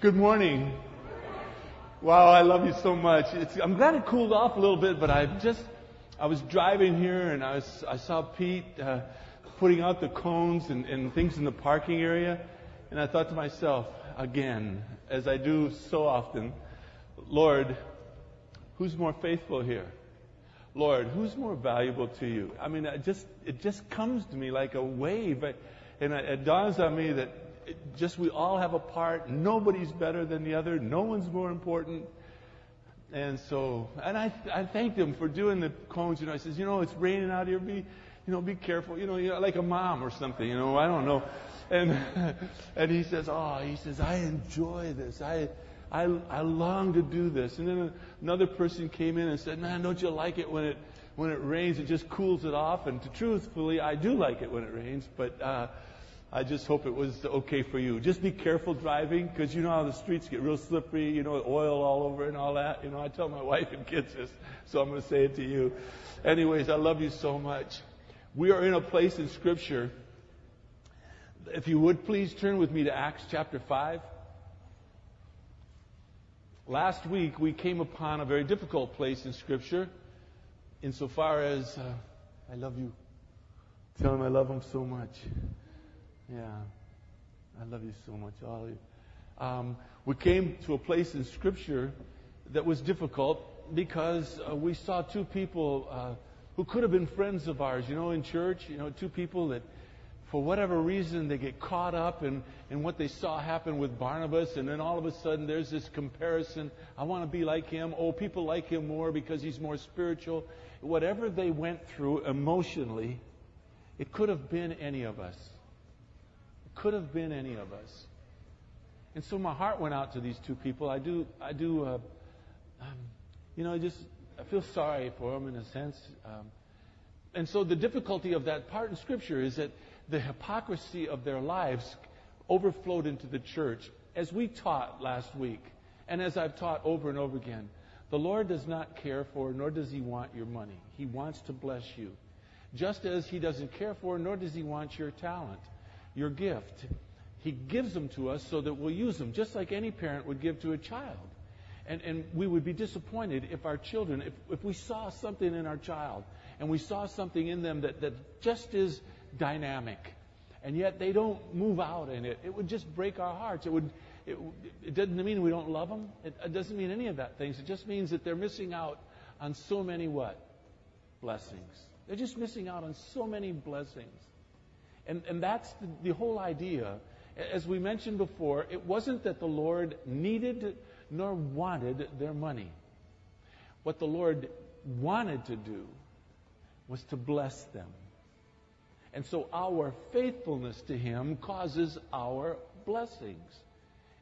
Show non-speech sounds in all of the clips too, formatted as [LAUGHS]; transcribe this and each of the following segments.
Good morning. Wow, I love you so much. It's, I'm glad it cooled off a little bit, but I just, I was driving here and I, was, I saw Pete uh, putting out the cones and, and things in the parking area, and I thought to myself, again, as I do so often, Lord, who's more faithful here? Lord, who's more valuable to you? I mean, it just, it just comes to me like a wave, and it dawns on me that just we all have a part. Nobody's better than the other. No one's more important. And so, and I, I thanked him for doing the cones. You know, I says, you know, it's raining out here. Be, you know, be careful. You know, you know, like a mom or something. You know, I don't know. And [LAUGHS] and he says, oh, he says, I enjoy this. I I I long to do this. And then another person came in and said, man, don't you like it when it when it rains? It just cools it off. And truthfully, I do like it when it rains, but. uh I just hope it was okay for you. Just be careful driving because you know how the streets get real slippery, you know, oil all over and all that. You know, I tell my [LAUGHS] wife and kids this, so I'm going to say it to you. Anyways, I love you so much. We are in a place in Scripture. If you would please turn with me to Acts chapter 5. Last week we came upon a very difficult place in Scripture insofar as uh, I love you. Tell him I love him so much. Yeah. I love you so much, you. Um, we came to a place in Scripture that was difficult because uh, we saw two people uh, who could have been friends of ours, you know, in church, you know, two people that, for whatever reason, they get caught up in, in what they saw happen with Barnabas, and then all of a sudden there's this comparison. I want to be like him. Oh, people like him more because he's more spiritual. Whatever they went through emotionally, it could have been any of us could have been any of us. And so my heart went out to these two people. I do, I do, uh, um, you know, I just, I feel sorry for them in a sense. Um, and so the difficulty of that part in Scripture is that the hypocrisy of their lives overflowed into the church. As we taught last week, and as I've taught over and over again, the Lord does not care for, nor does He want your money. He wants to bless you. Just as He doesn't care for, nor does He want your talent your gift. He gives them to us so that we'll use them, just like any parent would give to a child. And, and we would be disappointed if our children, if, if we saw something in our child and we saw something in them that, that just is dynamic, and yet they don't move out in it, it would just break our hearts. It would. It, it doesn't mean we don't love them. It, it doesn't mean any of that things. It just means that they're missing out on so many what? Blessings. They're just missing out on so many blessings. And, and that's the, the whole idea. As we mentioned before, it wasn't that the Lord needed nor wanted their money. What the Lord wanted to do was to bless them. And so our faithfulness to Him causes our blessings.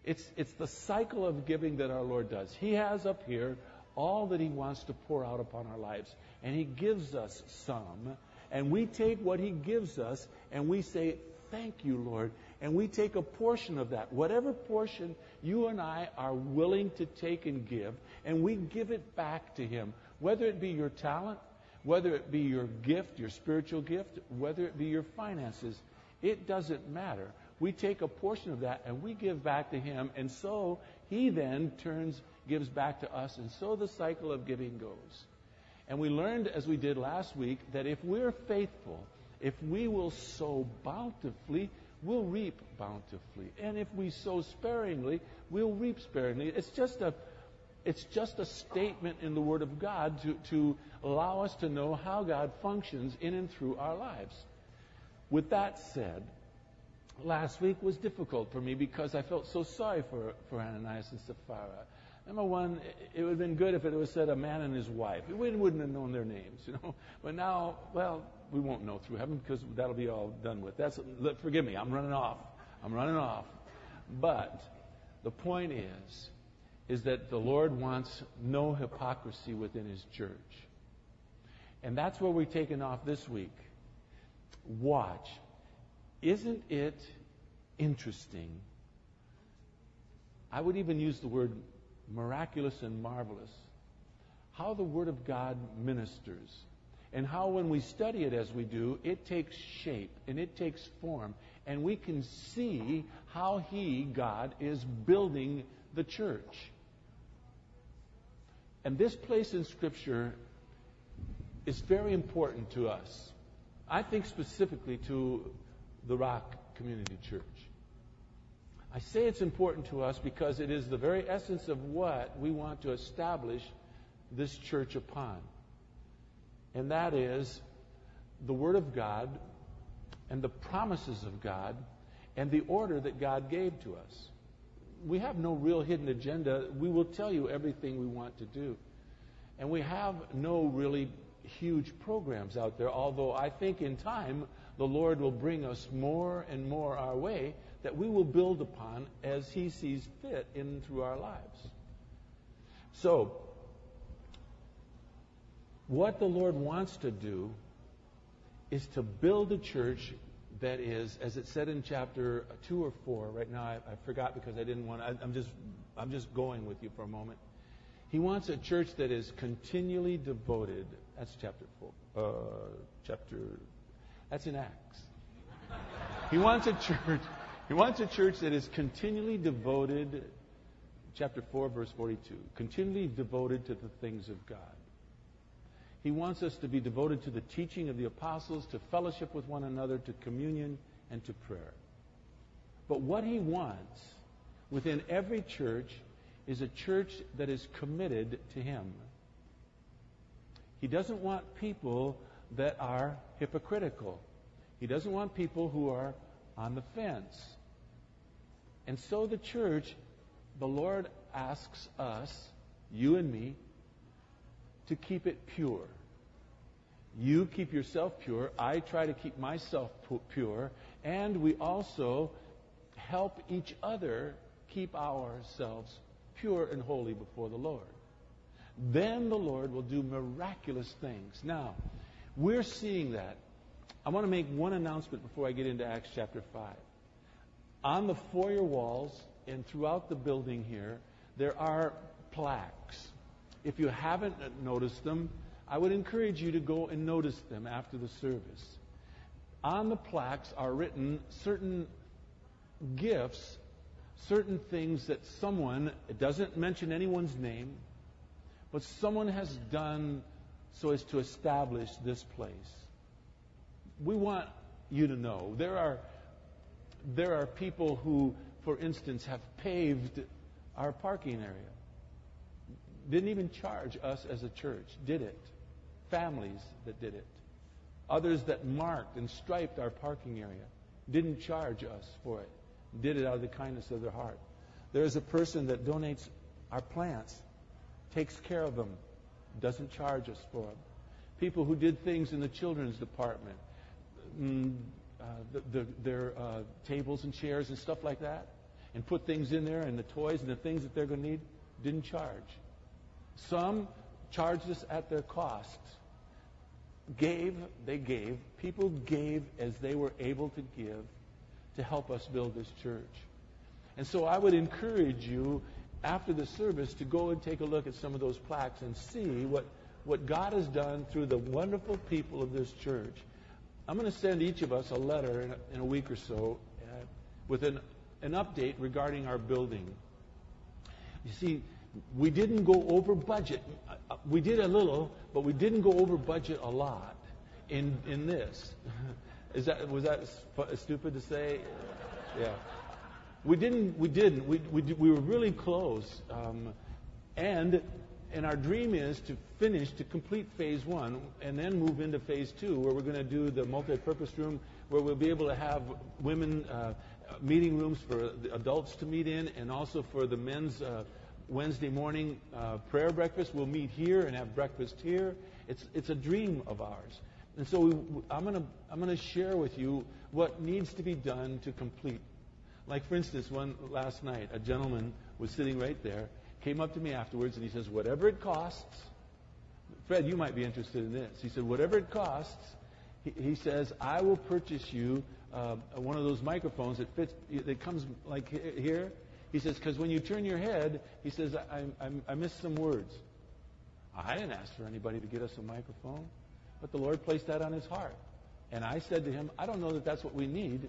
It's, it's the cycle of giving that our Lord does. He has up here all that He wants to pour out upon our lives. And He gives us some and we take what He gives us and we say, Thank you, Lord. And we take a portion of that, whatever portion you and I are willing to take and give, and we give it back to Him, whether it be your talent, whether it be your gift, your spiritual gift, whether it be your finances. It doesn't matter. We take a portion of that and we give back to Him, and so He then turns, gives back to us, and so the cycle of giving goes. And we learned, as we did last week, that if we're faithful, if we will sow bountifully, we'll reap bountifully. And if we sow sparingly, we'll reap sparingly. It's just a it's just a statement in the Word of God to, to allow us to know how God functions in and through our lives. With that said, last week was difficult for me because I felt so sorry for, for Ananias and Sapphira. Number one, it would have been good if it was said a man and his wife. We wouldn't have known their names, you know. But now, well, we won't know through heaven because that'll be all done with. That's forgive me, I'm running off. I'm running off. But the point is, is that the Lord wants no hypocrisy within His church, and that's where we're taking off this week. Watch, isn't it interesting? I would even use the word miraculous and marvelous. How the Word of God ministers, and how when we study it as we do, it takes shape and it takes form and we can see how He, God, is building the church. And this place in Scripture is very important to us. I think specifically to the Rock Community Church. I say it's important to us because it is the very essence of what we want to establish this church upon. And that is the Word of God and the promises of God and the order that God gave to us. We have no real hidden agenda. We will tell you everything we want to do. And we have no really huge programs out there, although I think in time the Lord will bring us more and more our way that we will build upon as He sees fit in through our lives. So, what the Lord wants to do is to build a church that is, as it said in chapter two or four. Right now, I, I forgot because I didn't want. I, I'm just, I'm just going with you for a moment. He wants a church that is continually devoted. That's chapter four. Uh, chapter. That's in Acts. he wants a church. He wants a church that is continually devoted. Chapter four, verse forty-two. Continually devoted to the things of God. He wants us to be devoted to the teaching of the apostles, to fellowship with one another, to communion, and to prayer. But what he wants within every church is a church that is committed to him. He doesn't want people that are hypocritical. He doesn't want people who are on the fence. And so the church, the Lord asks us, you and me, to keep it pure. You keep yourself pure. I try to keep myself pure. And we also help each other keep ourselves pure and holy before the Lord. Then the Lord will do miraculous things. Now, we're seeing that. I want to make one announcement before I get into Acts chapter 5. On the foyer walls and throughout the building here, there are plaques. If you haven't noticed them, I would encourage you to go and notice them after the service. On the plaques are written certain gifts, certain things that someone, it doesn't mention anyone's name, but someone has done so as to establish this place. We want you to know there are there are people who, for instance, have paved our parking area. Didn't even charge us as a church, did it? families that did it. Others that marked and striped our parking area. Didn't charge us for it. Did it out of the kindness of their heart. There's a person that donates our plants, takes care of them, doesn't charge us for them. People who did things in the children's department, mm, uh, the, the, their uh, tables and chairs and stuff like that, and put things in there and the toys and the things that they're going to need, didn't charge. Some charged us at their cost. Gave, they gave. People gave as they were able to give to help us build this church. And so I would encourage you after the service to go and take a look at some of those plaques and see what, what God has done through the wonderful people of this church. I'm going to send each of us a letter in a, in a week or so uh, with an, an update regarding our building. You see, we didn't go over budget. We did a little, but we didn't go over budget a lot in in this. [LAUGHS] Is that was that stupid to say? Yeah. We didn't. We didn't. We we, we were really close. Um, and and our dream is to finish to complete phase one and then move into phase two, where we're going to do the multi-purpose room, where we'll be able to have women uh, meeting rooms for adults to meet in, and also for the men's. Uh, Wednesday morning uh, prayer breakfast. We'll meet here and have breakfast here. It's, it's a dream of ours. And so we, I'm going to I'm going to share with you what needs to be done to complete. Like, for instance, one last night, a gentleman was sitting right there, came up to me afterwards, and he says, Whatever it costs, Fred, you might be interested in this. He said, Whatever it costs, he, he says, I will purchase you uh, one of those microphones that fits, that comes like here he says, because when you turn your head, he says, I, I, I missed some words. I didn't ask for anybody to get us a microphone, but the Lord placed that on his heart. And I said to him, I don't know that that's what we need.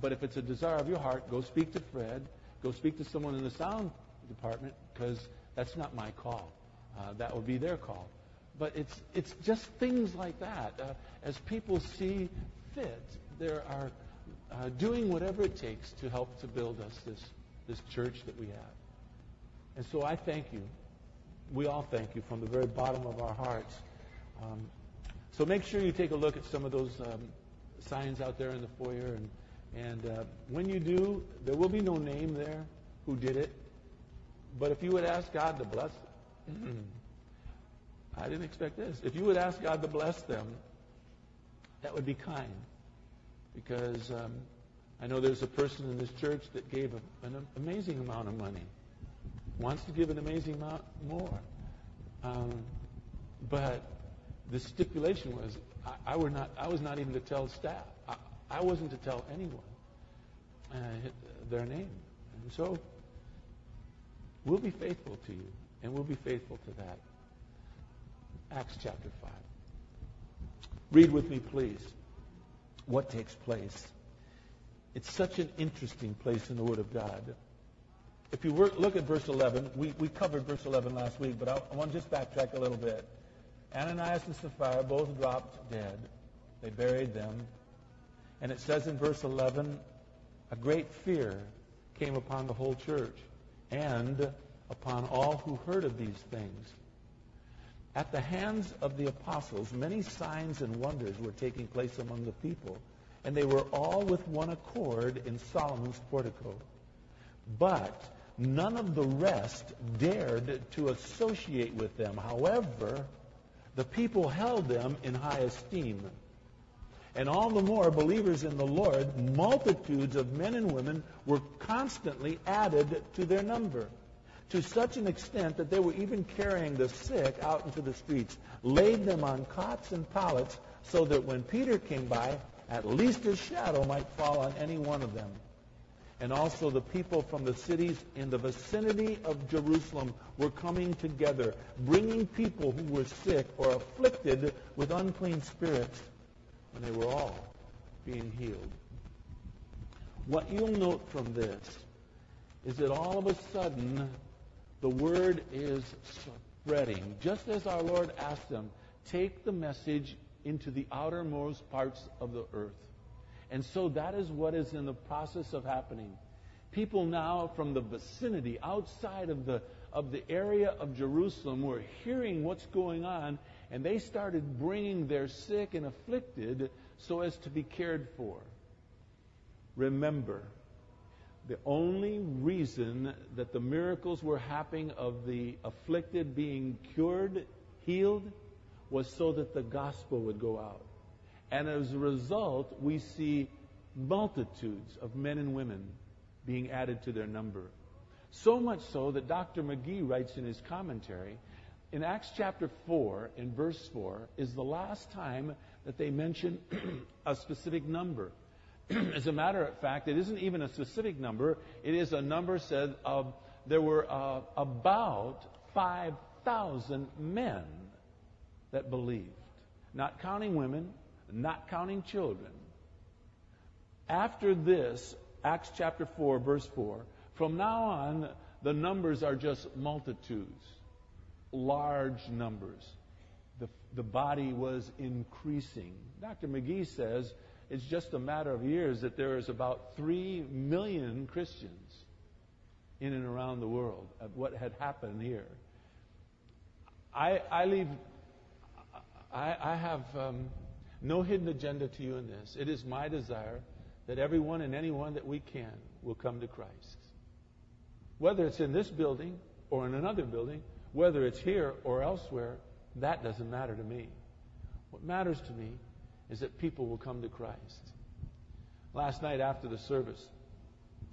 But if it's a desire of your heart, go speak to Fred. Go speak to someone in the sound department because that's not my call. Uh, that will be their call. But it's, it's just things like that. Uh, as people see fit, there are uh, doing whatever it takes to help to build us this, this church that we have. And so I thank you. We all thank you from the very bottom of our hearts. Um, so make sure you take a look at some of those um, signs out there in the foyer. And, and uh, when you do, there will be no name there who did it. But if you would ask God to bless [CLEARS THROAT] I didn't expect this. If you would ask God to bless them, that would be kind. Because um, I know there's a person in this church that gave a, an amazing amount of money, wants to give an amazing amount more. Um, but the stipulation was I, I, not, I was not even to tell staff. I, wasn't to tell anyone uh, their name. And so we'll be faithful to you, and we'll be faithful to that. Acts chapter 5. Read with me, please, what takes place. It's such an interesting place in the Word of God. If you work, look at verse 11, we, we covered verse 11 last week, but I, I want to just backtrack a little bit. Ananias and Sapphira both dropped dead. They buried them. And it says in verse 11, a great fear came upon the whole church and upon all who heard of these things. At the hands of the apostles, many signs and wonders were taking place among the people, and they were all with one accord in Solomon's portico. But none of the rest dared to associate with them. However, the people held them in high esteem. And all the more believers in the Lord, multitudes of men and women were constantly added to their number to such an extent that they were even carrying the sick out into the streets, laid them on cots and pallets, so that when Peter came by, at least his shadow might fall on any one of them. And also the people from the cities in the vicinity of Jerusalem were coming together, bringing people who were sick or afflicted with unclean spirits, they were all being healed. What you'll note from this is that all of a sudden the word is spreading. Just as our Lord asked them, take the message into the outermost parts of the earth. And so that is what is in the process of happening. People now from the vicinity, outside of the, of the area of Jerusalem, were hearing what's going on, and they started bringing their sick and afflicted so as to be cared for. Remember, the only reason that the miracles were happening of the afflicted being cured, healed, was so that the gospel would go out. And as a result, we see multitudes of men and women being added to their number. So much so that Dr. McGee writes in his commentary in Acts chapter 4, in verse 4, is the last time that they mention [CLEARS THROAT] a specific number. [CLEARS THROAT] As a matter of fact, it isn't even a specific number. It is a number said of there were uh, about 5,000 men that believed, not counting women, not counting children. After this, Acts chapter 4, verse 4, from now on, the numbers are just multitudes, large numbers. The, the body was increasing. Dr. McGee says it's just a matter of years that there is about 3 million Christians in and around the world of what had happened here. I, I leave, I, I have um, no hidden agenda to you in this. It is my desire that everyone and anyone that we can will come to Christ. Whether it's in this building or in another building, whether it's here or elsewhere, that doesn't matter to me. What matters to me is that people will come to Christ. Last night after the service,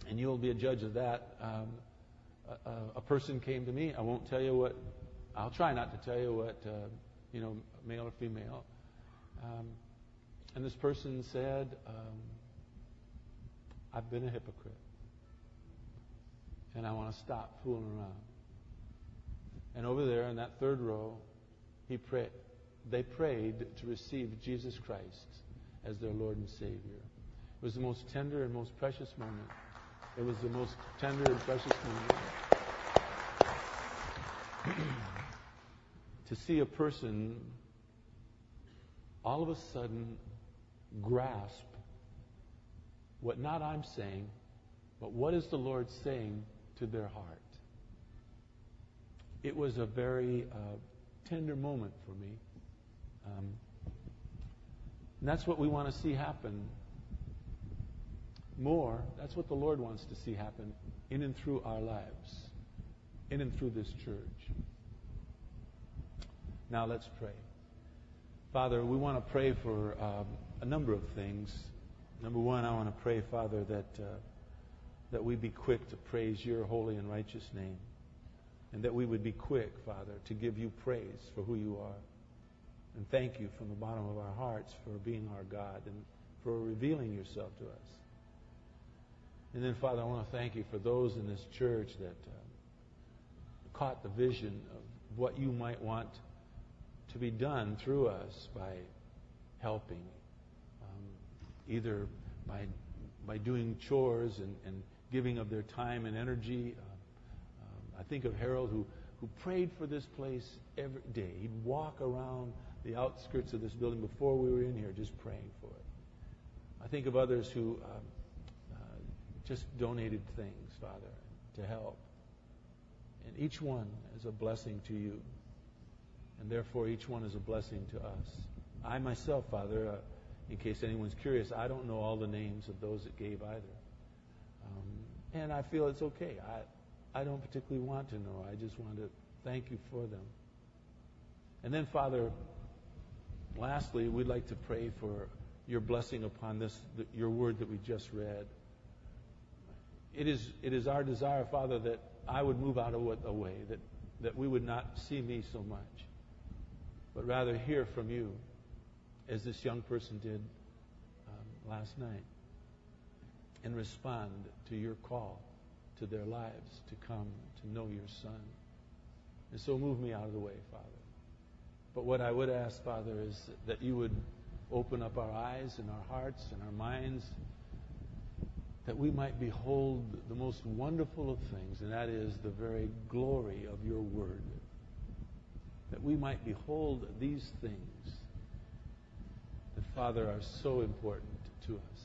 and you'll be a judge of that, um, a, a, person came to me. I won't tell you what, I'll try not to tell you what, uh, you know, male or female. Um, and this person said, um, I've been a hypocrite. And I want to stop fooling around. And over there in that third row, he prayed they prayed to receive Jesus Christ as their Lord and Savior. It was the most tender and most precious moment. It was the most tender and precious moment. to see a person all of a sudden grasp what not I'm saying, but what is the Lord saying to their heart. It was a very uh, tender moment for me. Um, and that's what we want to see happen more. That's what the Lord wants to see happen in and through our lives, in and through this church. Now let's pray. Father, we want to pray for um, a number of things. Number one, I want to pray, Father, that uh, that we be quick to praise your holy and righteous name, and that we would be quick, Father, to give you praise for who you are, and thank you from the bottom of our hearts for being our God and for revealing yourself to us. And then, Father, I want to thank you for those in this church that uh, caught the vision of what you might want to be done through us by helping, either by by doing chores and, and giving of their time and energy. Uh, um, I think of Harold who who prayed for this place every day. He'd walk around the outskirts of this building before we were in here, just praying for it. I think of others who um, uh, just donated things, Father, to help. And each one is a blessing to you and therefore each one is a blessing to us. I myself, Father, uh, in case anyone's curious, I don't know all the names of those that gave either. Um, and I feel it's okay. I, I don't particularly want to know. I just want to thank you for them. And then, Father, lastly, we'd like to pray for your blessing upon this, your word that we just read. It is, it is our desire, Father, that I would move out of the way, that, that we would not see me so much but rather hear from you, as this young person did um, last night, and respond to your call to their lives to come to know your Son. And so move me out of the way, Father. But what I would ask, Father, is that you would open up our eyes and our hearts and our minds that we might behold the most wonderful of things, and that is the very glory of your word that we might behold these things Father, are so important to us.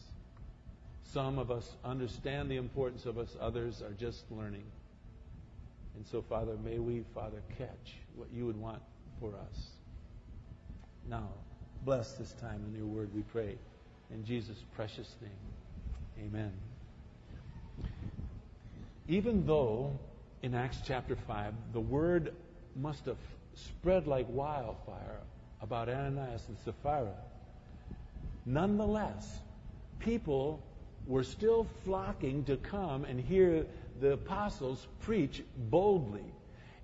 Some of us understand the importance of us, others are just learning. And so, Father, may we, Father, catch what you would want for us. Now, bless this time in your word, we pray. In Jesus' precious name, amen. Even though in Acts chapter 5, the word must have spread like wildfire about Ananias and Sapphira. Nonetheless, people were still flocking to come and hear the apostles preach boldly.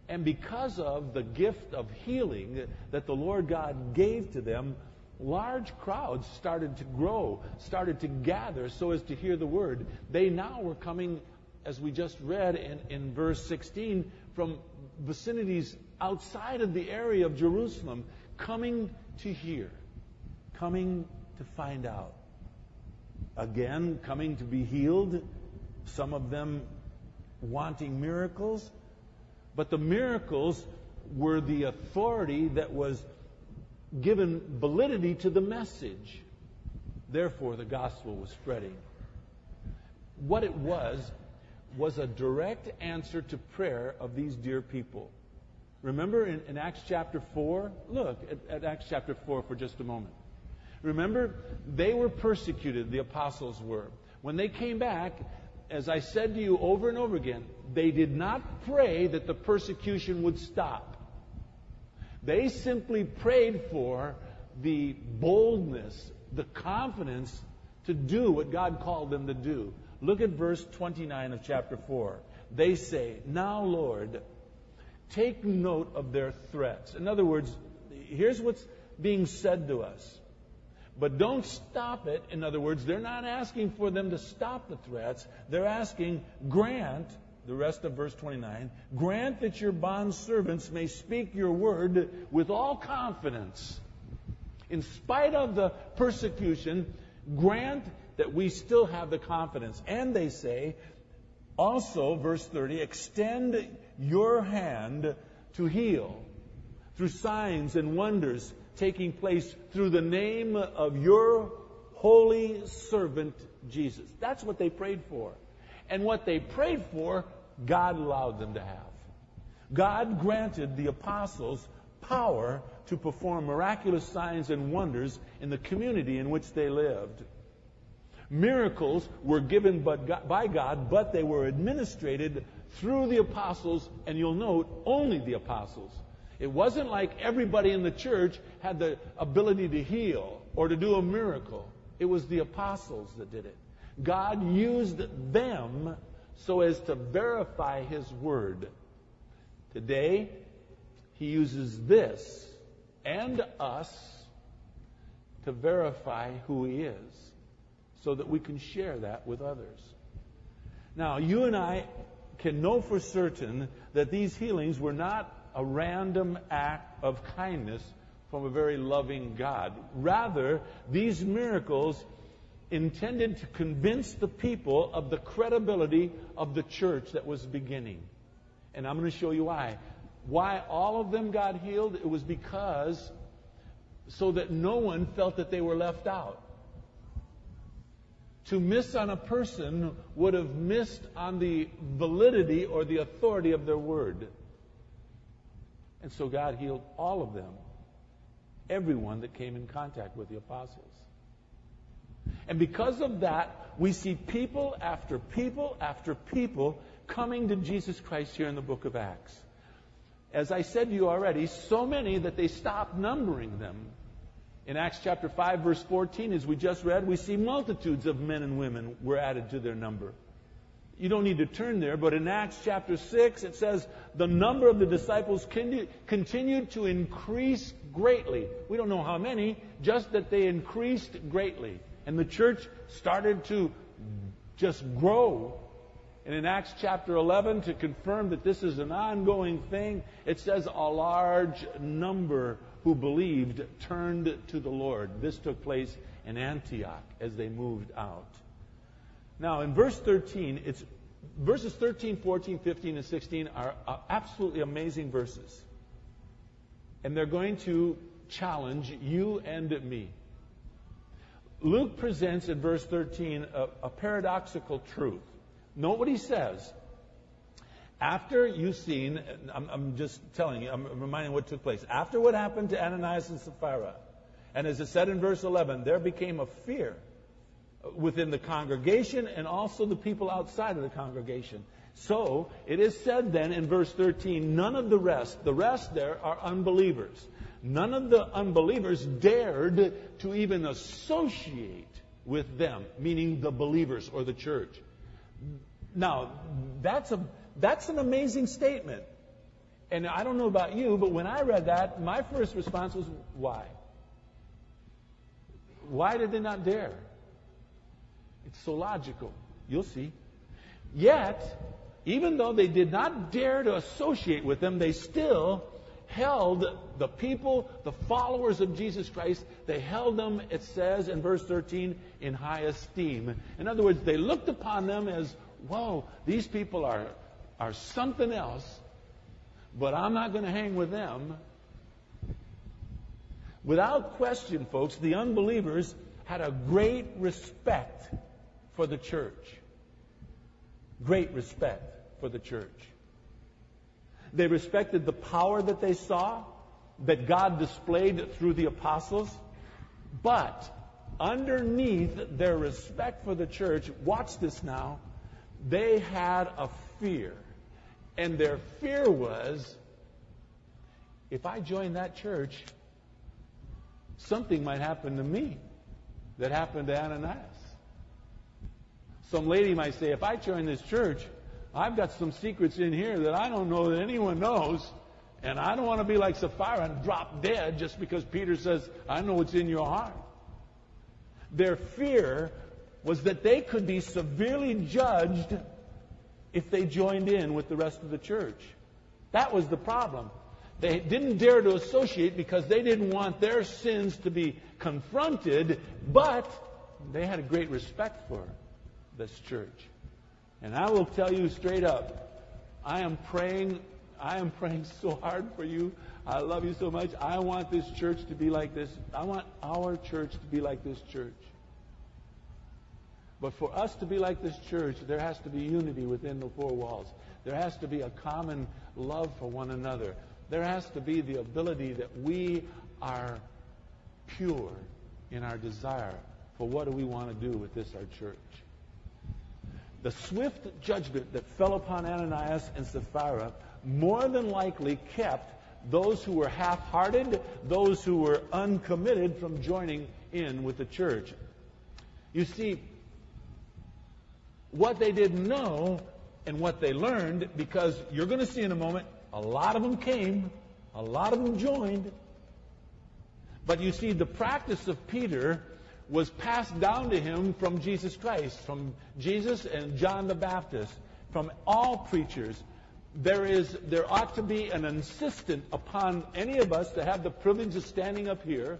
And because of the gift of healing that the Lord God gave to them, large crowds started to grow, started to gather so as to hear the word. They now were coming, as we just read in, in verse 16, from vicinities outside of the area of Jerusalem coming to hear, coming to find out. Again, coming to be healed, some of them wanting miracles, but the miracles were the authority that was given validity to the message. Therefore, the gospel was spreading. What it was, was a direct answer to prayer of these dear people. Remember in, in Acts chapter 4? Look at, at Acts chapter 4 for just a moment. Remember, they were persecuted, the apostles were. When they came back, as I said to you over and over again, they did not pray that the persecution would stop. They simply prayed for the boldness, the confidence to do what God called them to do. Look at verse 29 of chapter 4. They say, Now, Lord, take note of their threats. In other words, here's what's being said to us. But don't stop it. In other words, they're not asking for them to stop the threats. They're asking, grant, the rest of verse 29, grant that your bond servants may speak your word with all confidence. In spite of the persecution, grant that we still have the confidence. And they say, also, verse 30, extend your hand to heal through signs and wonders taking place through the name of your holy servant Jesus. That's what they prayed for. And what they prayed for, God allowed them to have. God granted the apostles power to perform miraculous signs and wonders in the community in which they lived. Miracles were given by God, but they were administered through the apostles, and you'll note, only the apostles. It wasn't like everybody in the church had the ability to heal or to do a miracle. It was the apostles that did it. God used them so as to verify His word. Today, He uses this and us to verify who He is so that we can share that with others. Now, you and I can know for certain that these healings were not a random act of kindness from a very loving God. Rather, these miracles intended to convince the people of the credibility of the church that was beginning. And I'm going to show you why. Why all of them got healed? It was because so that no one felt that they were left out. To miss on a person would have missed on the validity or the authority of their word. And so God healed all of them, everyone that came in contact with the apostles. And because of that, we see people after people after people coming to Jesus Christ here in the book of Acts. As I said to you already, so many that they stopped numbering them. In Acts chapter 5, verse 14, as we just read, we see multitudes of men and women were added to their number. You don't need to turn there, but in Acts chapter 6, it says the number of the disciples continued to increase greatly. We don't know how many, just that they increased greatly. And the church started to just grow. And in Acts chapter 11, to confirm that this is an ongoing thing, it says a large number who believed turned to the Lord. This took place in Antioch as they moved out. Now, in verse 13, it's verses 13, 14, 15, and 16 are, absolutely amazing verses. And they're going to challenge you and me. Luke presents in verse 13 a, a paradoxical truth. Note what he says. After you've seen, I'm, I'm, just telling you, I'm reminding what took place. After what happened to Ananias and Sapphira, and as it said in verse 11, there became a fear within the congregation and also the people outside of the congregation. So it is said then in verse 13, none of the rest, the rest there are unbelievers. None of the unbelievers dared to even associate with them, meaning the believers or the church. Now, that's a that's an amazing statement. And I don't know about you, but when I read that, my first response was, why? Why did they not dare? It's so logical. You'll see. Yet, even though they did not dare to associate with them, they still held the people, the followers of Jesus Christ, they held them, it says in verse 13, in high esteem. In other words, they looked upon them as, whoa, these people are, are something else, but I'm not going to hang with them. Without question, folks, the unbelievers had a great respect for the church. Great respect for the church. They respected the power that they saw, that God displayed through the apostles. But underneath their respect for the church, watch this now, they had a fear. And their fear was if I join that church, something might happen to me that happened to Ananias. Some lady might say, if I join this church, I've got some secrets in here that I don't know that anyone knows. And I don't want to be like Sapphira and drop dead just because Peter says, I know what's in your heart. Their fear was that they could be severely judged if they joined in with the rest of the church. That was the problem. They didn't dare to associate because they didn't want their sins to be confronted, but they had a great respect for this church. And I will tell you straight up, I am praying, I am praying [LAUGHS] so hard for you. I love you so much. I want this church to be like this. I want our church to be like this church. But for us to be like this church, there has to be unity within the four walls. There has to be a common love for one another. There has to be the ability that we are pure in our desire for what do we want to do with this, our church. The swift judgment that fell upon Ananias and Sapphira more than likely kept those who were half hearted, those who were uncommitted from joining in with the church. You see, what they didn't know and what they learned, because you're going to see in a moment, a lot of them came, a lot of them joined. But you see, the practice of Peter was passed down to him from Jesus Christ, from Jesus and John the Baptist, from all preachers. There is, there ought to be an insistence upon any of us to have the privilege of standing up here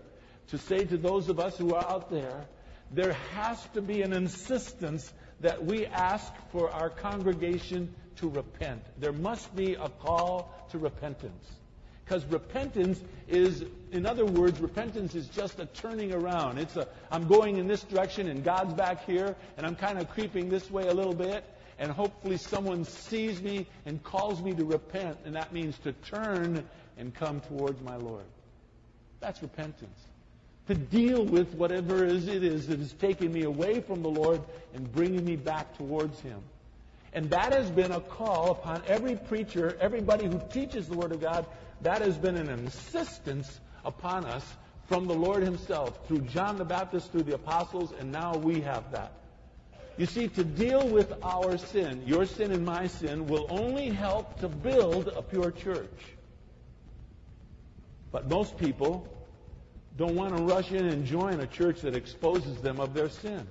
to say to those of us who are out there, there has to be an insistence that we ask for our congregation to repent. There must be a call to repentance. Because repentance is, in other words, repentance is just a turning around. It's a, I'm going in this direction and God's back here, and I'm kind of creeping this way a little bit, and hopefully someone sees me and calls me to repent, and that means to turn and come towards my Lord. That's repentance to deal with whatever it is, it is that is taking me away from the Lord and bringing me back towards Him. And that has been a call upon every preacher, everybody who teaches the Word of God. That has been an insistence upon us from the Lord Himself, through John the Baptist, through the apostles, and now we have that. You see, to deal with our sin, your sin and my sin, will only help to build a pure church. But most people don't want to rush in and join a church that exposes them of their sin.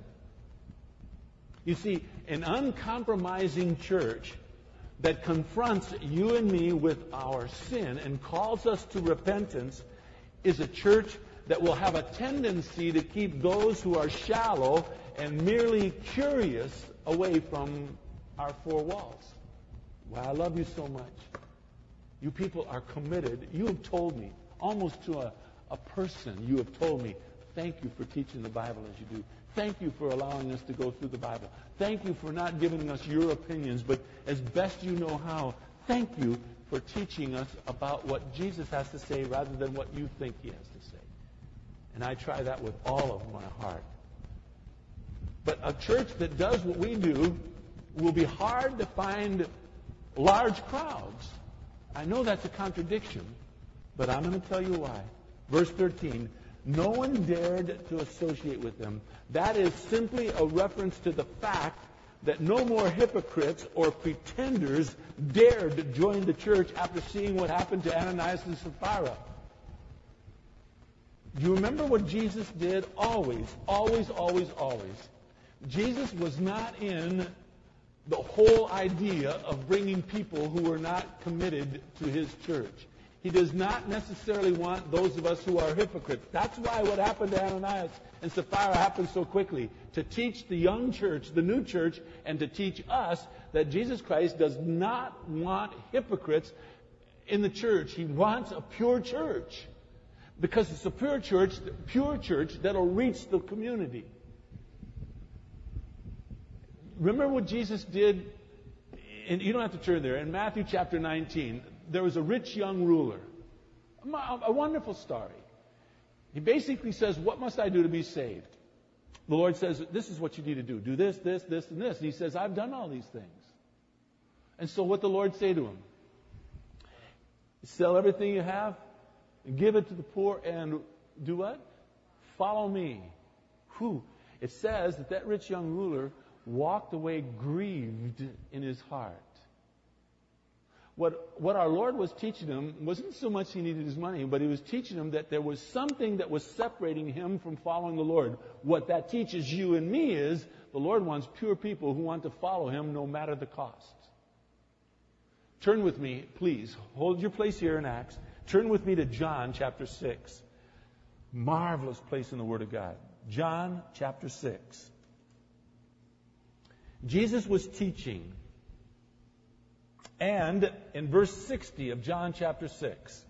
You see, an uncompromising church that confronts you and me with our sin and calls us to repentance is a church that will have a tendency to keep those who are shallow and merely curious away from our four walls. Why I love you so much. You people are committed. You have told me almost to a a person, you have told me, thank you for teaching the Bible as you do. Thank you for allowing us to go through the Bible. Thank you for not giving us your opinions, but as best you know how, thank you for teaching us about what Jesus has to say rather than what you think he has to say. And I try that with all of my heart. But a church that does what we do will be hard to find large crowds. I know that's a contradiction, but I'm going to tell you why. Verse 13, no one dared to associate with them. That is simply a reference to the fact that no more hypocrites or pretenders dared to join the church after seeing what happened to Ananias and Sapphira. Do you remember what Jesus did? Always, always, always, always. Jesus was not in the whole idea of bringing people who were not committed to his church. He does not necessarily want those of us who are hypocrites. That's why what happened to Ananias and Sapphira happened so quickly. To teach the young church, the new church, and to teach us that Jesus Christ does not want hypocrites in the church. He wants a pure church. Because it's a pure church, pure church that'll reach the community. Remember what Jesus did? And you don't have to turn there. In Matthew chapter 19, there was a rich young ruler. A wonderful story. He basically says, What must I do to be saved? The Lord says, This is what you need to do. Do this, this, this, and this. And he says, I've done all these things. And so what the Lord say to him? Sell everything you have, give it to the poor, and do what? Follow me. Whew. It says that that rich young ruler walked away grieved in his heart. What, what our Lord was teaching him wasn't so much he needed his money, but he was teaching him that there was something that was separating him from following the Lord. What that teaches you and me is the Lord wants pure people who want to follow him no matter the cost. Turn with me, please. Hold your place here in Acts. Turn with me to John chapter 6. Marvelous place in the Word of God. John chapter 6. Jesus was teaching. And in verse 60 of John chapter 6,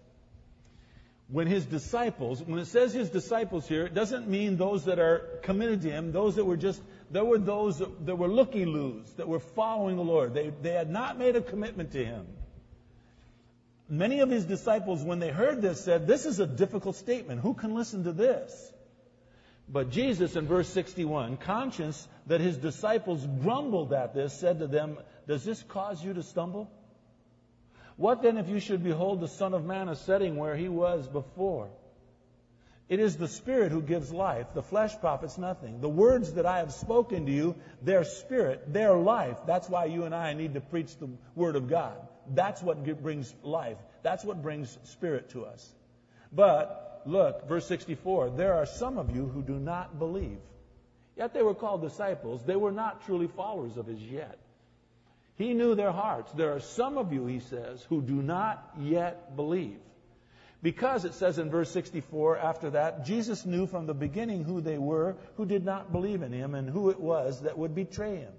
when his disciples, when it says his disciples here, it doesn't mean those that are committed to him, those that were just, there were those that, that were looky-loos, that were following the Lord. They, they had not made a commitment to him. Many of his disciples, when they heard this, said, This is a difficult statement. Who can listen to this? But Jesus, in verse 61, conscious that his disciples grumbled at this, said to them, Does this cause you to stumble? What then if you should behold the Son of Man ascending where he was before? It is the Spirit who gives life. The flesh profits nothing. The words that I have spoken to you, their spirit, their life. That's why you and I need to preach the Word of God. That's what brings life. That's what brings spirit to us. But, look, verse 64 there are some of you who do not believe. Yet they were called disciples. They were not truly followers of his yet. He knew their hearts. There are some of you, he says, who do not yet believe. Because it says in verse 64 after that, Jesus knew from the beginning who they were who did not believe in him and who it was that would betray him.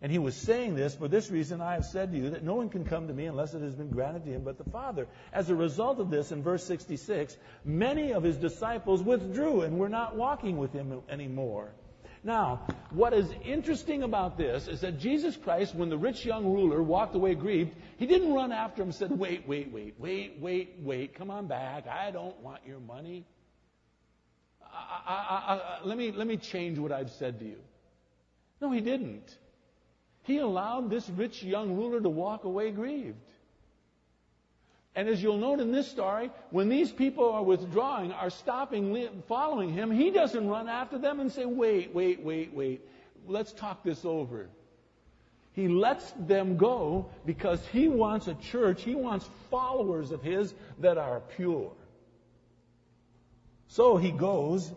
And he was saying this, for this reason I have said to you that no one can come to me unless it has been granted to him but the Father. As a result of this, in verse 66, many of his disciples withdrew and were not walking with him anymore. Now, what is interesting about this is that Jesus Christ, when the rich young ruler walked away grieved, he didn't run after him and said, Wait, wait, wait, wait, wait, wait, come on back. I don't want your money. I, I, I, let, me, let me change what I've said to you. No, he didn't. He allowed this rich young ruler to walk away grieved. And as you'll note in this story, when these people are withdrawing, are stopping, following him, he doesn't run after them and say, wait, wait, wait, wait. Let's talk this over. He lets them go because he wants a church, he wants followers of his that are pure. So he goes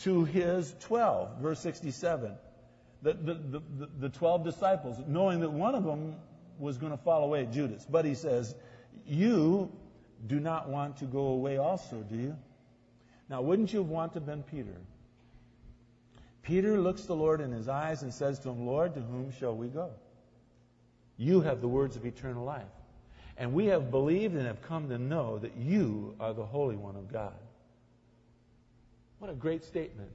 to his 12, verse 67. The, the, the, the 12 disciples, knowing that one of them was going to fall away, Judas. But he says, you do not want to go away also, do you? Now, wouldn't you want to have been Peter? Peter looks the Lord in his eyes and says to him, Lord, to whom shall we go? You have the words of eternal life. And we have believed and have come to know that you are the Holy One of God. What a great statement.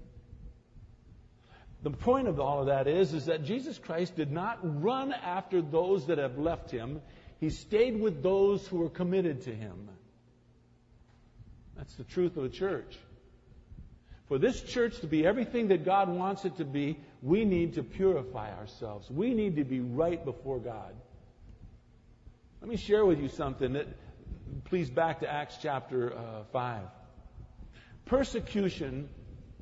The point of all of that is, is that Jesus Christ did not run after those that have left him. He stayed with those who were committed to him. That's the truth of the church. For this church to be everything that God wants it to be, we need to purify ourselves. We need to be right before God. Let me share with you something that, please back to Acts chapter uh, 5. Persecution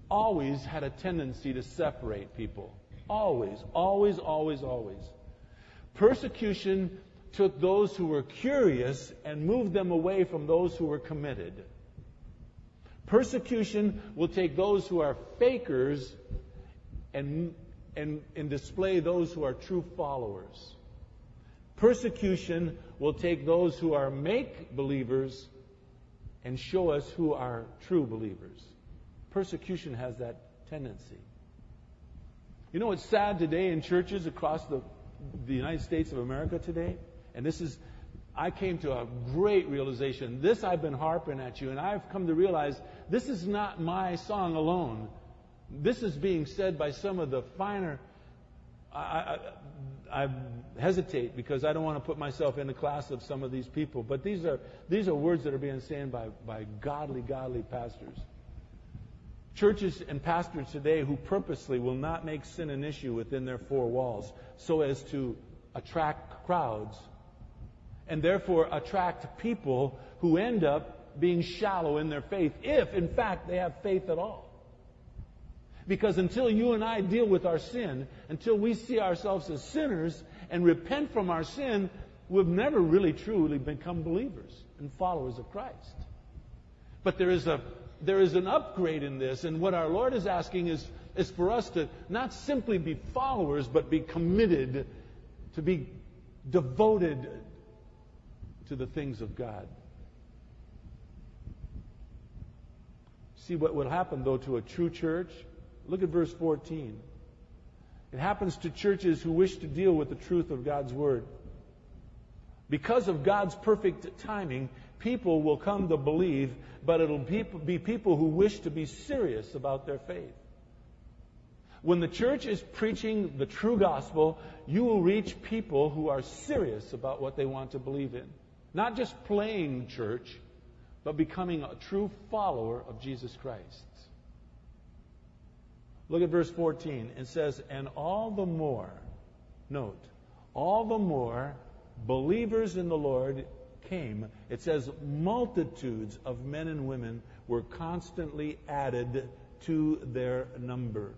always had a tendency to separate people. Always, always, always, always. Persecution took those who were curious and moved them away from those who were committed. Persecution will take those who are fakers and, and, and display those who are true followers. Persecution will take those who are make believers and show us who are true believers. Persecution has that tendency. You know what's sad today in churches across the, the United States of America today? And this is, I came to a great realization. This I've been harping at you, and I've come to realize this is not my song alone. This is being said by some of the finer. I, I, I hesitate because I don't want to put myself in the class of some of these people, but these are these are words that are being said by, by godly, godly pastors. Churches and pastors today who purposely will not make sin an issue within their four walls so as to attract crowds and therefore attract people who end up being shallow in their faith, if in fact they have faith at all. Because until you and I deal with our sin, until we see ourselves as sinners and repent from our sin, we've never really truly become believers and followers of Christ. But there is a there is an upgrade in this, and what our Lord is asking is, is for us to not simply be followers, but be committed, to be devoted to the things of God. See what would happen, though, to a true church Look at verse 14. It happens to churches who wish to deal with the truth of God's Word. Because of God's perfect timing, people will come to believe, but it'll be people who wish to be serious about their faith. When the church is preaching the true gospel, you will reach people who are serious about what they want to believe in. Not just playing church, but becoming a true follower of Jesus Christ. Look at verse 14. It says, And all the more, note, all the more believers in the Lord came. It says, multitudes of men and women were constantly added to their number.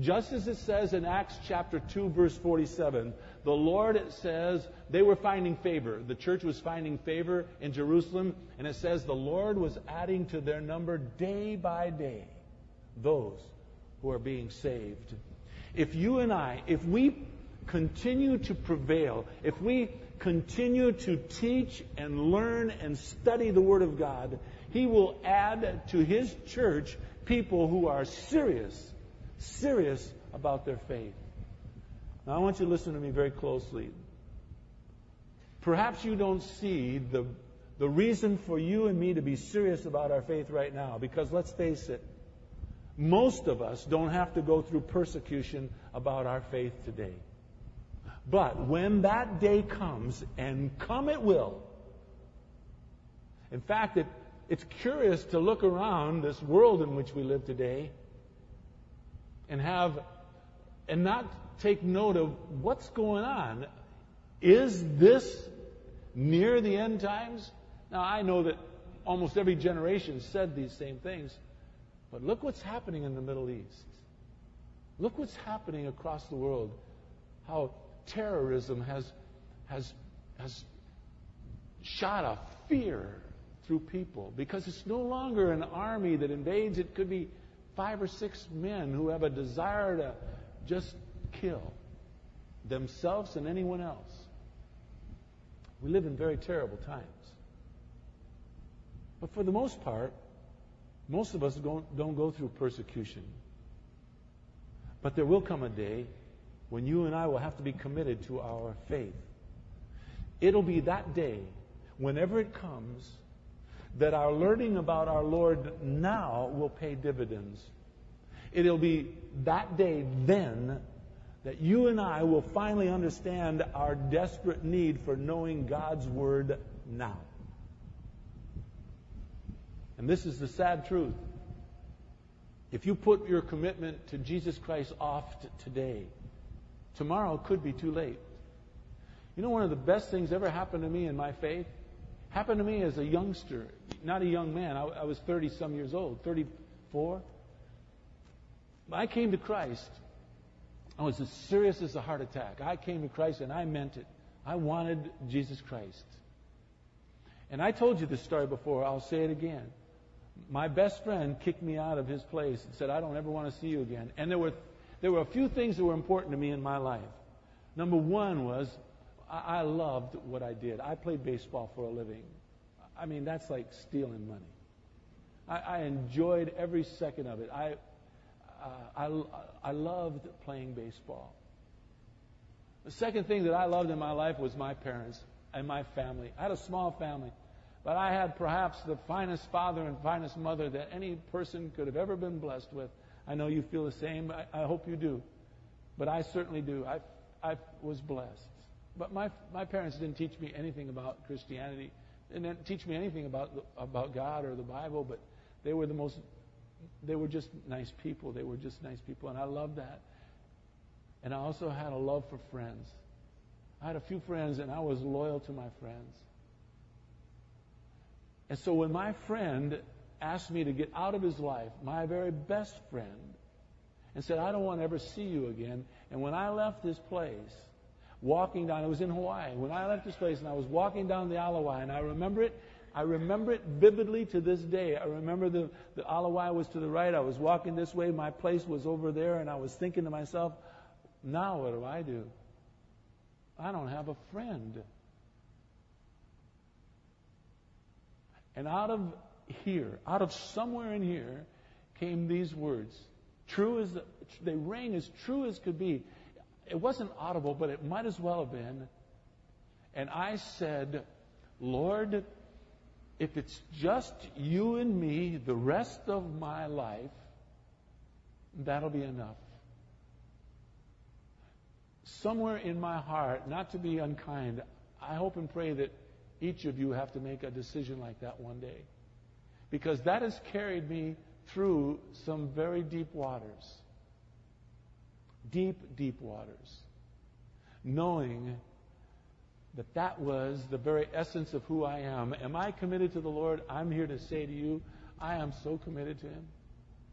Just as it says in Acts chapter 2, verse 47, the Lord says they were finding favor. The church was finding favor in Jerusalem, and it says the Lord was adding to their number day by day those who are being saved. If you and I, if we continue to prevail, if we continue to teach and learn and study the Word of God, He will add to His church people who are serious, serious about their faith. Now, I want you to listen to me very closely. Perhaps you don't see the, the reason for you and me to be serious about our faith right now, because let's face it, most of us don't have to go through persecution about our faith today. But when that day comes, and come it will, in fact, it, it's curious to look around this world in which we live today and have, and not take note of what's going on. Is this near the end times? Now, I know that almost every generation said these same things, but look what's happening in the Middle East. Look what's happening across the world. How terrorism has, has, has shot a fear through people because it's no longer an army that invades. It could be five or six men who have a desire to just kill themselves and anyone else. We live in very terrible times. But for the most part, most of us don't, don't go through persecution. But there will come a day when you and I will have to be committed to our faith. It'll be that day, whenever it comes, that our learning about our Lord now will pay dividends. It'll be that day then that you and I will finally understand our desperate need for knowing God's Word now. And this is the sad truth. If you put your commitment to Jesus Christ off t- today, tomorrow could be too late. You know, one of the best things ever happened to me in my faith happened to me as a youngster, not a young man. I, I was 30 some years old, 34. I came to Christ. I was as serious as a heart attack. I came to Christ and I meant it. I wanted Jesus Christ. And I told you this story before. I'll say it again my best friend kicked me out of his place and said, I don't ever want to see you again. And there were, there were a few things that were important to me in my life. Number one was I, I loved what I did. I played baseball for a living. I mean, that's like stealing money. I, I enjoyed every second of it. I, uh, I, I loved playing baseball. The second thing that I loved in my life was my parents and my family. I had a small family. But I had perhaps the finest father and finest mother that any person could have ever been blessed with. I know you feel the same. I, I hope you do. But I certainly do. I, I was blessed. But my, my parents didn't teach me anything about Christianity. They didn't teach me anything about, about God or the Bible, but they were the most, they were just nice people. They were just nice people. And I loved that. And I also had a love for friends. I had a few friends, and I was loyal to my friends. And so when my friend asked me to get out of his life, my very best friend, and said, I don't want to ever see you again. And when I left this place, walking down, it was in Hawaii, when I left this place and I was walking down the Ala and I remember it, I remember it vividly to this day. I remember the, the Ala was to the right, I was walking this way, my place was over there, and I was thinking to myself, now what do I do? I don't have a friend. And out of here, out of somewhere in here, came these words True as they rang as true as could be. It wasn't audible, but it might as well have been. And I said, Lord, if it's just you and me the rest of my life, that'll be enough. Somewhere in my heart, not to be unkind, I hope and pray that each of you have to make a decision like that one day. Because that has carried me through some very deep waters. Deep, deep waters. Knowing that that was the very essence of who I am. Am I committed to the Lord? I'm here to say to you, I am so committed to Him.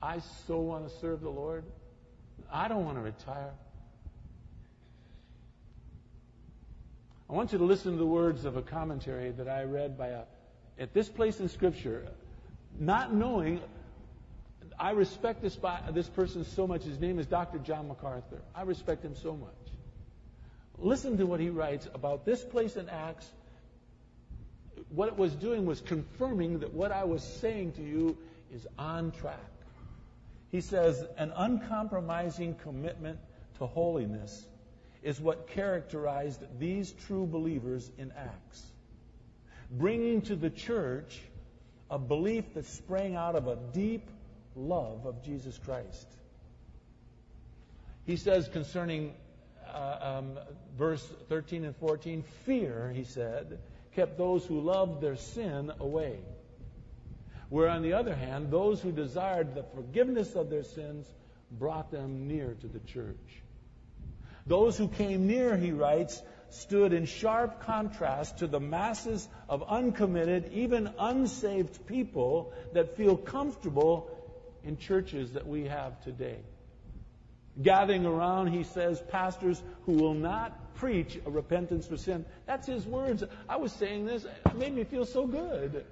I so want to serve the Lord. I don't want to retire. I want you to listen to the words of a commentary that I read by a, at this place in Scripture, not knowing. I respect this, this person so much. His name is Dr. John MacArthur. I respect him so much. Listen to what he writes about this place in Acts. What it was doing was confirming that what I was saying to you is on track. He says, an uncompromising commitment to holiness is what characterized these true believers in Acts, bringing to the church a belief that sprang out of a deep love of Jesus Christ. He says concerning uh, um, verse 13 and 14, fear, he said, kept those who loved their sin away. Where, on the other hand, those who desired the forgiveness of their sins brought them near to the church. Those who came near, he writes, stood in sharp contrast to the masses of uncommitted, even unsaved people that feel comfortable in churches that we have today. Gathering around, he says, pastors who will not preach a repentance for sin. That's his words. I was saying this, it made me feel so good.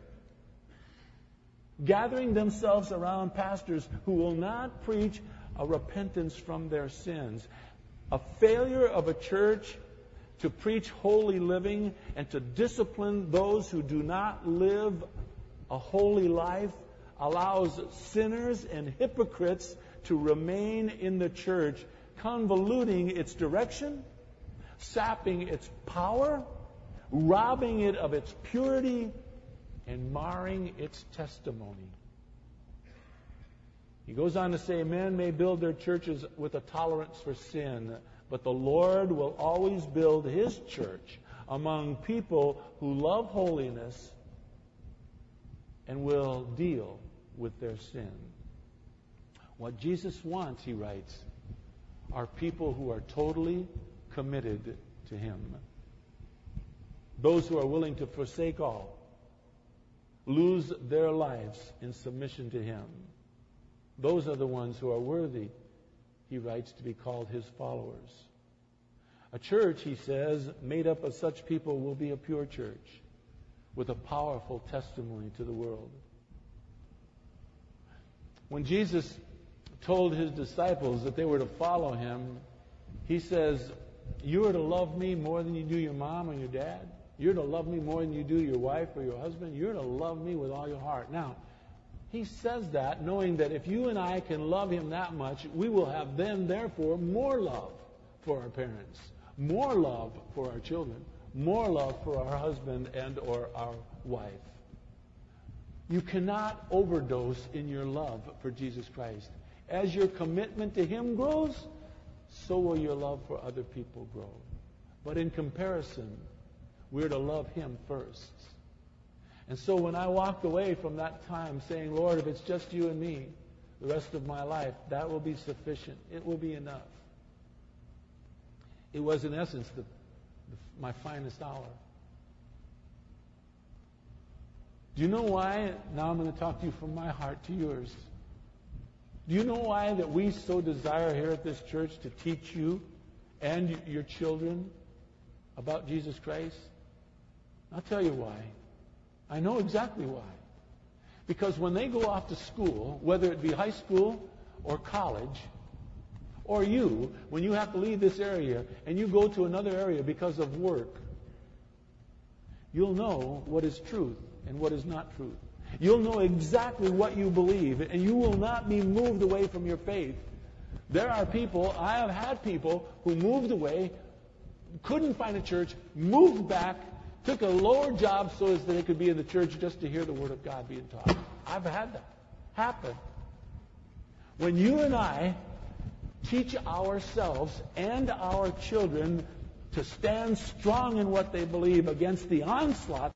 Gathering themselves around pastors who will not preach a repentance from their sins. A failure of a church to preach holy living and to discipline those who do not live a holy life allows sinners and hypocrites to remain in the church, convoluting its direction, sapping its power, robbing it of its purity, and marring its testimony. He goes on to say, men may build their churches with a tolerance for sin, but the Lord will always build his church among people who love holiness and will deal with their sin. What Jesus wants, he writes, are people who are totally committed to him. Those who are willing to forsake all, lose their lives in submission to him. Those are the ones who are worthy, he writes, to be called his followers. A church, he says, made up of such people will be a pure church with a powerful testimony to the world. When Jesus told his disciples that they were to follow him, he says, You are to love me more than you do your mom or your dad. You're to love me more than you do your wife or your husband. You're to love me with all your heart. Now, he says that knowing that if you and I can love him that much, we will have then, therefore, more love for our parents, more love for our children, more love for our husband and or our wife. You cannot overdose in your love for Jesus Christ. As your commitment to him grows, so will your love for other people grow. But in comparison, we're to love him first. And so when I walked away from that time saying, Lord, if it's just you and me the rest of my life, that will be sufficient. It will be enough. It was, in essence, the, the, my finest hour. Do you know why? Now I'm going to talk to you from my heart to yours. Do you know why that we so desire here at this church to teach you and your children about Jesus Christ? I'll tell you why. I know exactly why. Because when they go off to school, whether it be high school or college, or you, when you have to leave this area and you go to another area because of work, you'll know what is truth and what is not truth. You'll know exactly what you believe, and you will not be moved away from your faith There are people, I have had people who moved away, couldn't find a church, moved back, took a lower job so as that they could be in the church just to hear the Word of God being taught. I've had that happen. When you and I teach ourselves and our children to stand strong in what they believe against the onslaught